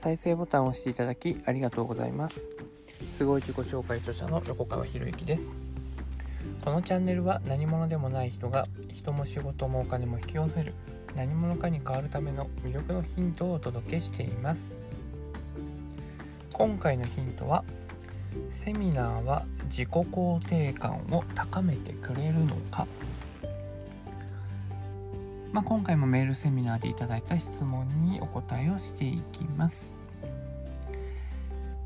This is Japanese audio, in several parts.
再生ボタンを押していただきありがとうございます。すごい自己紹介著者の横川博之です。このチャンネルは何者でもない人が人も仕事もお金も引き寄せる何者かに変わるための魅力のヒントをお届けしています。今回のヒントはセミナーは自己肯定感を高めてくれるのか。まあ、今回もメールセミナーでいただいた質問にお答えをしていきます。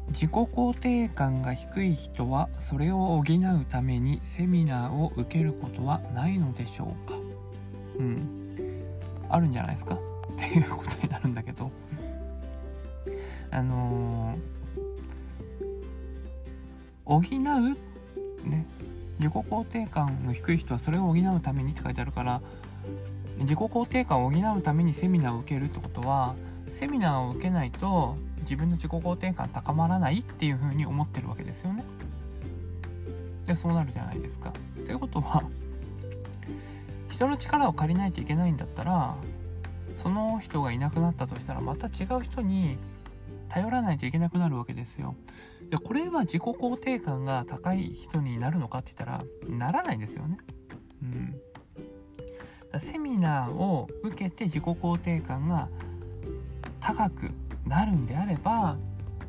自己肯定感が低い人はそれを補うためにセミナーを受けることはないのでしょうか？うん。あるんじゃないですか？っていうことになるんだけど。あのー、補うね。自己肯定感の低い人はそれを補うためにって書いてあるから自己肯定感を補うためにセミナーを受けるってことはセミナーを受けないと自分の自己肯定感高まらないっていうふうに思ってるわけですよね。でそうなるじゃないですか。ということは人の力を借りないといけないんだったらその人がいなくなったとしたらまた違う人に頼らないといけなくなるわけですよ。でこれは自己肯定感が高い人になるのかって言ったらならないんですよね。うん。セミナーを受けて自己肯定感が高くなるんであれば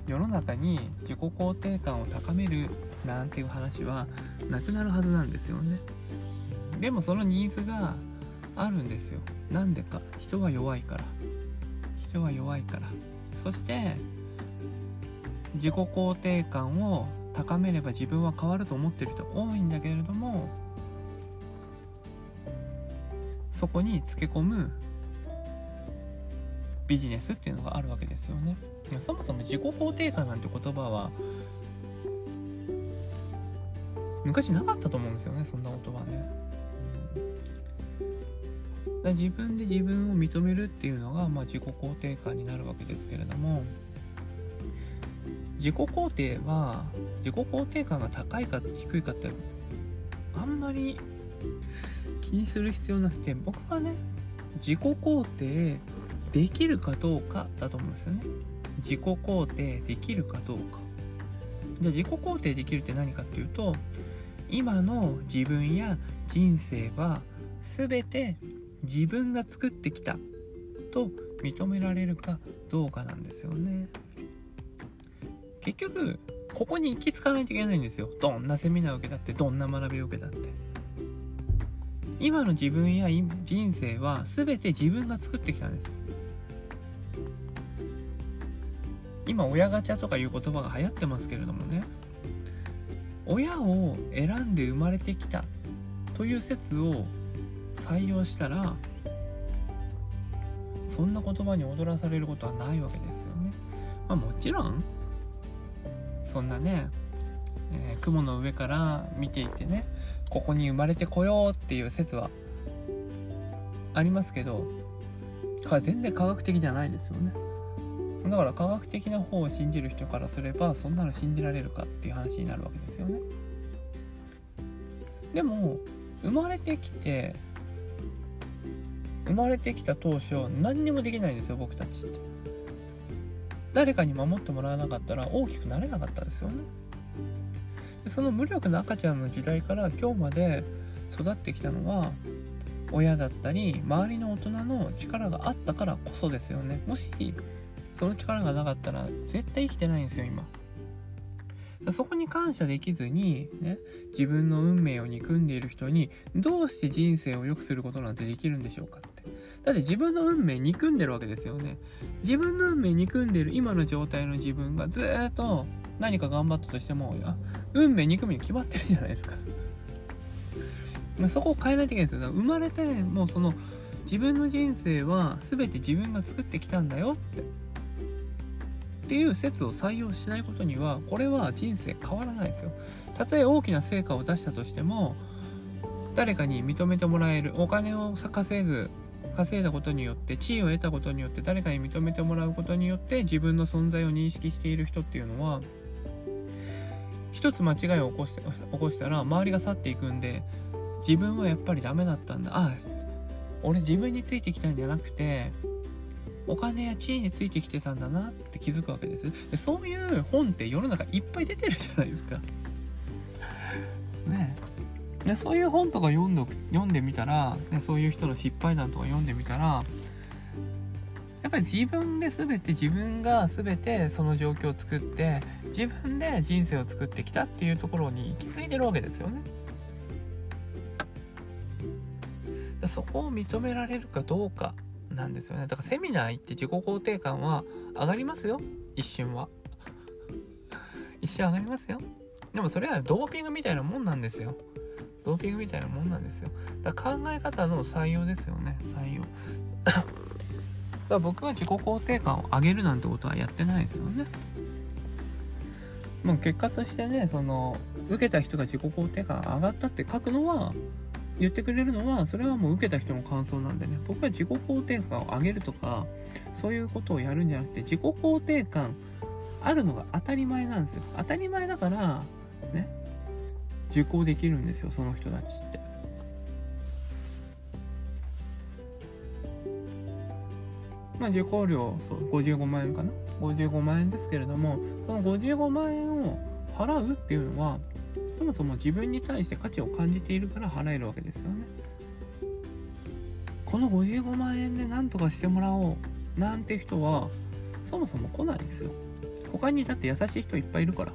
世の中に自己肯定感を高めるなんていう話はなくなるはずなんですよね。でもそのニーズがあるんですよ。なんでか。人は弱いから。人は弱いから。そして自己肯定感を高めれば自分は変わると思ってる人多いんだけれどもそこにつけ込むビジネスっていうのがあるわけですよね。そもそも自己肯定感なんて言葉は昔なかったと思うんですよねそんな言葉ね。だ自分で自分を認めるっていうのが、まあ、自己肯定感になるわけですけれども自己肯定は自己肯定感が高いか低いかってあんまり気にする必要なくて僕はね自己肯定できるかどうかだと思うんですよね。自己肯定できるかどうか。じゃあ自己肯定できるって何かっていうと今の自分や人生は全て自分が作ってきたと認められるかどうかなんですよね。結局ここに行き着かないといけないんですよ。どんなセミナーを受けたってどんな学びを受けたって。今の自分や人生は全て自分が作ってきたんです今親ガチャとかいう言葉が流行ってますけれどもね親を選んで生まれてきたという説を採用したらそんな言葉に踊らされることはないわけですよね。まあもちろんそんなね、えー、雲の上から見ていてねここに生まれてこようっていう説はありますけど全然科学的じゃないですよね。だから科学的な方を信じる人からすればそんなの信じられるかっていう話になるわけですよね。でも生まれてきて生まれてきた当初何にもできないんですよ僕たちって。誰かに守ってもらわなかったら大きくなれなかったですよね。その無力な赤ちゃんの時代から今日まで育ってきたのは親だったり周りの大人の力があったからこそですよね。もしその力がなかったら絶対生きてないんですよ今。そこに感謝できずに、ね、自分の運命を憎んでいる人にどうして人生を良くすることなんてできるんでしょうかって。だって自分の運命憎んでるわけですよね。自分の運命憎んでる今の状態の自分がずっと何か頑張ったとしても運命憎むに決まってるじゃないですか。そこを変えないといけないんですよ。生まれてもうその自分の人生は全て自分が作ってきたんだよって。っていう説を採用しないことにはこれは人生変わらないですよ。たとえ大きな成果を出したとしても誰かに認めてもらえるお金を稼ぐ稼いだことによって地位を得たことによって誰かに認めてもらうことによって自分の存在を認識している人っていうのは一つ間違いを起こして起こしたら周りが去っていくんで自分はやっぱりダメだったんだ。あ俺自分についてきたんじゃなくてお金や地位についてきてたんだなって気づくわけです。でそういう本って世の中いっぱい出てるじゃないですか。ね。でそういう本とか読んど読んでみたら、ね、そういう人の失敗談とか読んでみたらやっぱり自分で全て自分が全てその状況を作って自分で人生を作ってきたっていうところに行き着いてるわけですよね。そこを認められるかどうかなんですよね。だからセミナー行って自己肯定感は上がりますよ。一瞬は。一瞬上がりますよ。でもそれはドーピングみたいなもんなんですよ。ドーピングみたいなもんなんですよ。だから考え方の採用ですよね。採用。から僕は自己肯定感を上げるなんてことはやってないですよね。もう結果としてねその受けた人が自己肯定感上がったって書くのは言ってくれるのはそれはもう受けた人の感想なんでね。僕は自己肯定感を上げるとかそういうことをやるんじゃなくて自己肯定感あるのが当たり前なんですよ。当たり前だからね受講できるんですよその人たちって。まあ受講料そう55万円かな？55万円ですけれどもその55万円を払うっていうのはそもそも自分に対して価値を感じているから払えるわけですよね。この55万円で何とかしてもらおうなんて人はそもそも来ないですよ。他にだって優しい人いっぱいいるから。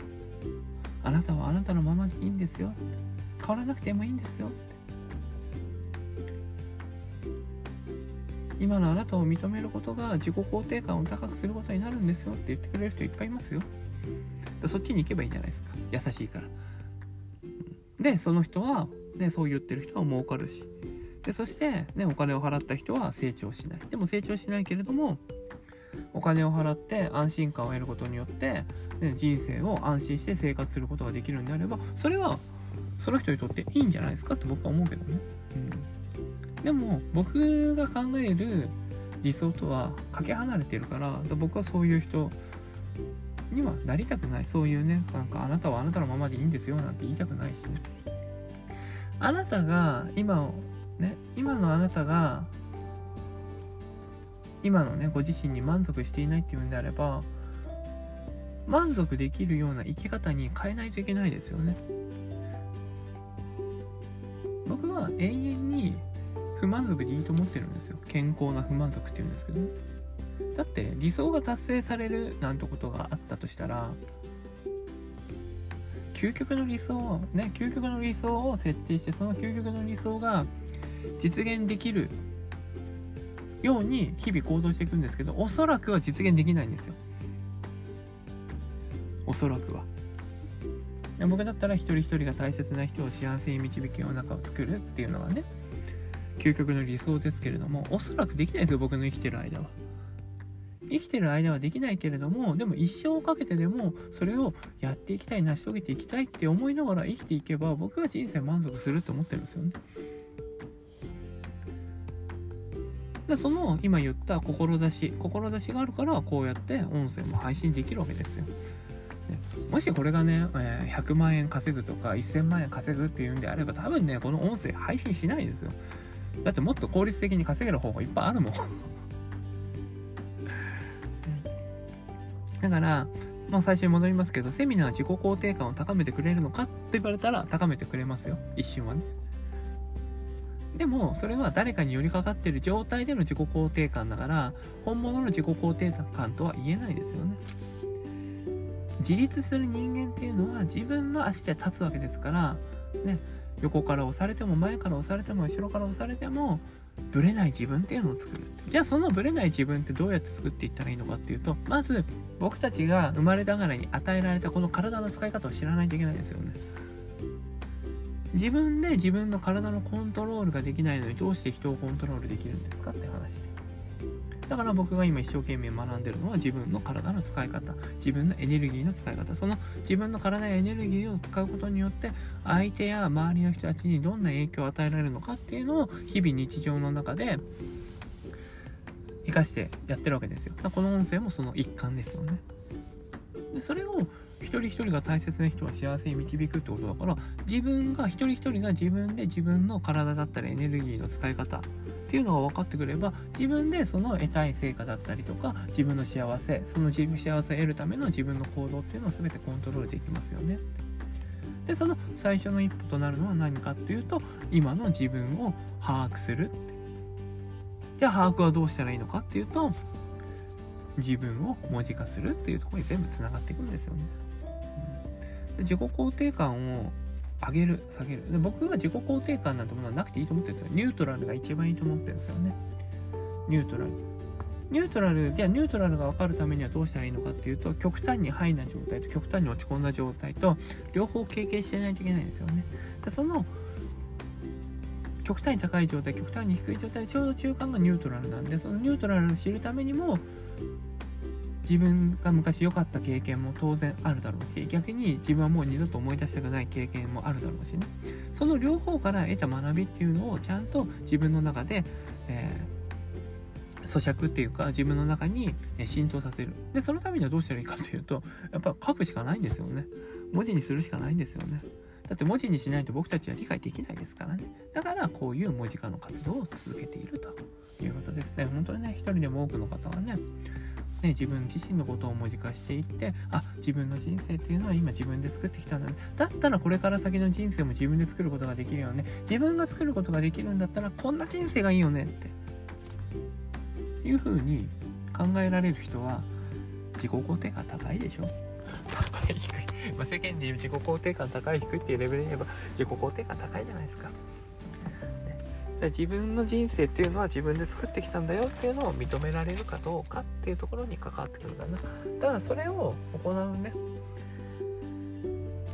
あなたはあなたのままでいいんですよ。変わらなくてもいいんですよ。今のあなたを認めることが自己肯定感を高くすることになるんですよって言ってくれる人いっぱいいますよ。そっちに行けばいいんじゃないですか。優しいから。でその人は、ね、そう言ってる人は儲かるし。でそして、ね、お金を払った人は成長しない。でも成長しないけれどもお金を払って安心感を得ることによって、ね、人生を安心して生活することができるんであればそれはその人にとっていいんじゃないですかって僕は思うけどね。うん、でも僕が考える理想とはかけ離れてるから僕はそういう人にはなりたくない。そういうねなんかあなたはあなたのままでいいんですよなんて言いたくないしね。あなたが今をね今のあなたが今のねご自身に満足していないっていうんであれば満足できるような生き方に変えないといけないですよね。僕は永遠に不満足でいいと思ってるんですよ。健康な不満足っていうんですけどね。だって理想が達成されるなんてことがあったとしたら究極の理想をね究極の理想を設定してその究極の理想が実現できるように日々行動していくんですけどおそらくは実現できないんですよ。おそらくは。僕だったら一人一人が大切な人を幸せに導く世の中を作るっていうのがね究極の理想ですけれどもおそらくできないですよ僕の生きてる間は生きてる間はできないけれどもでも一生をかけてでもそれをやっていきたい成し遂げていきたいって思いながら生きていけば僕は人生満足するって思ってるんですよね。でその今言った志志があるからこうやって音声も配信できるわけですよ。もしこれがね、え100万円稼ぐとか1000万円稼ぐっていうんであれば多分ねこの音声配信しないですよ。だってもっと効率的に稼げる方法いっぱいあるもんだから、まあ最初に戻りますけど、セミナー自己肯定感を高めてくれるのかって言われたら高めてくれますよ。一瞬はね。でも、それは誰かに寄りかかってる状態での自己肯定感だから、本物の自己肯定感とは言えないですよね。自立する人間っていうのは自分の足で立つわけですから、ね、横から押されても前から押されても後ろから押されてもブレない自分っていうのを作る。じゃあそのブレない自分ってどうやって作っていったらいいのかっていうとまず僕たちが生まれながらに与えられたこの体の使い方を知らないといけないですよね。自分で自分の体のコントロールができないのにどうして人をコントロールできるんですかって話。だから僕が今一生懸命学んでるのは自分の体の使い方自分のエネルギーの使い方その自分の体やエネルギーを使うことによって相手や周りの人たちにどんな影響を与えられるのかっていうのを日々日常の中で生かしてやってるわけですよ。この音声もその一環ですよね。でそれを一人一人が大切な人は幸せに導くってことだから自分が一人一人が自分で自分の体だったりエネルギーの使い方っていうのが分かってくれば自分でその得たい成果だったりとか自分の幸せその自分幸せを得るための自分の行動っていうのを全てコントロールできますよね。でその最初の一歩となるのは何かっていうと今の自分を把握するじゃあ把握はどうしたらいいのかっていうと自分を文字化するっていうところに全部つながっていくんですよね。うん、自己肯定感を上げる下げる。で僕は自己肯定感なんてものはなくていいと思ってるんですよ。ニュートラルが一番いいと思ってるんですよね。ニュートラル。ニュートラルじゃあニュートラルが分かるためにはどうしたらいいのかっていうと極端にハイな状態と極端に落ち込んだ状態と両方経験してないといけないんですよね。でその極端に高い状態極端に低い状態ちょうど中間がニュートラルなんでそのニュートラルを知るためにも自分が昔良かった経験も当然あるだろうし逆に自分はもう二度と思い出したくない経験もあるだろうしね。その両方から得た学びっていうのをちゃんと自分の中で、えー、咀嚼っていうか自分の中に浸透させる。でそのためにはどうしたらいいかっていうとやっぱ書くしかないんですよね。文字にするしかないんですよね。だって文字にしないと僕たちは理解できないですからね。だからこういう文字化の活動を続けているということですね。本当にね一人でも多くの方はねね、自分自身のことを文字化していってあ自分の人生っていうのは今自分で作ってきたんだね。だったらこれから先の人生も自分で作ることができるよね。自分が作ることができるんだったらこんな人生がいいよねって。いうふうに考えられる人は自己肯定感高いでしょ。高い低い、まあ、世間でいう自己肯定感高い低いっていうレベルで言えば自己肯定感高いじゃないですか。自分の人生っていうのは自分で作ってきたんだよっていうのを認められるかどうかっていうところに関わってくるかな。ただそれを行うね。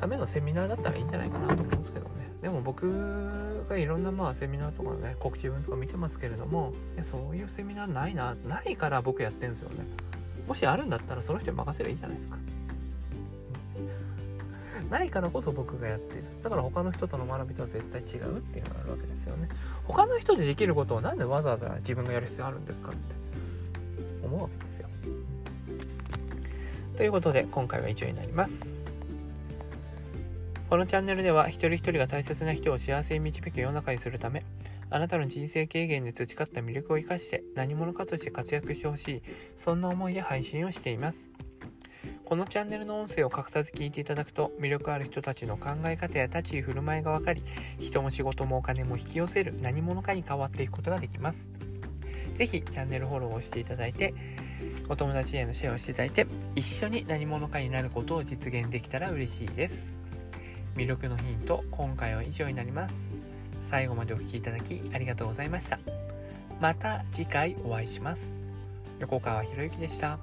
ためのセミナーだったらいいんじゃないかなと思うんですけどね。でも僕がいろんなまあセミナーとかね告知文とか見てますけれどもそういうセミナーないなないから僕やってるんですよね。もしあるんだったらその人に任せればいいじゃないですか。ないからこそ僕がやってる。だから他の人との学びとは絶対違うっていうのがあるわけですよね。他の人でできることを何でわざわざ自分がやる必要あるんですかって思うわけですよ。ということで今回は以上になります。このチャンネルでは一人一人が大切な人を幸せに導く世の中にするためあなたの人生経験で培った魅力を生かして何者かとして活躍してほしいそんな思いで配信をしています。このチャンネルの音声を隠さず聞いていただくと魅力ある人たちの考え方や立ち居振る舞いが分かり人も仕事もお金も引き寄せる何者かに変わっていくことができます。是非チャンネルフォローをしていただいてお友達へのシェアをしていただいて一緒に何者かになることを実現できたら嬉しいです。魅力のヒント今回は以上になります。最後までお聴きいただきありがとうございました。また次回お会いします。横川博之でした。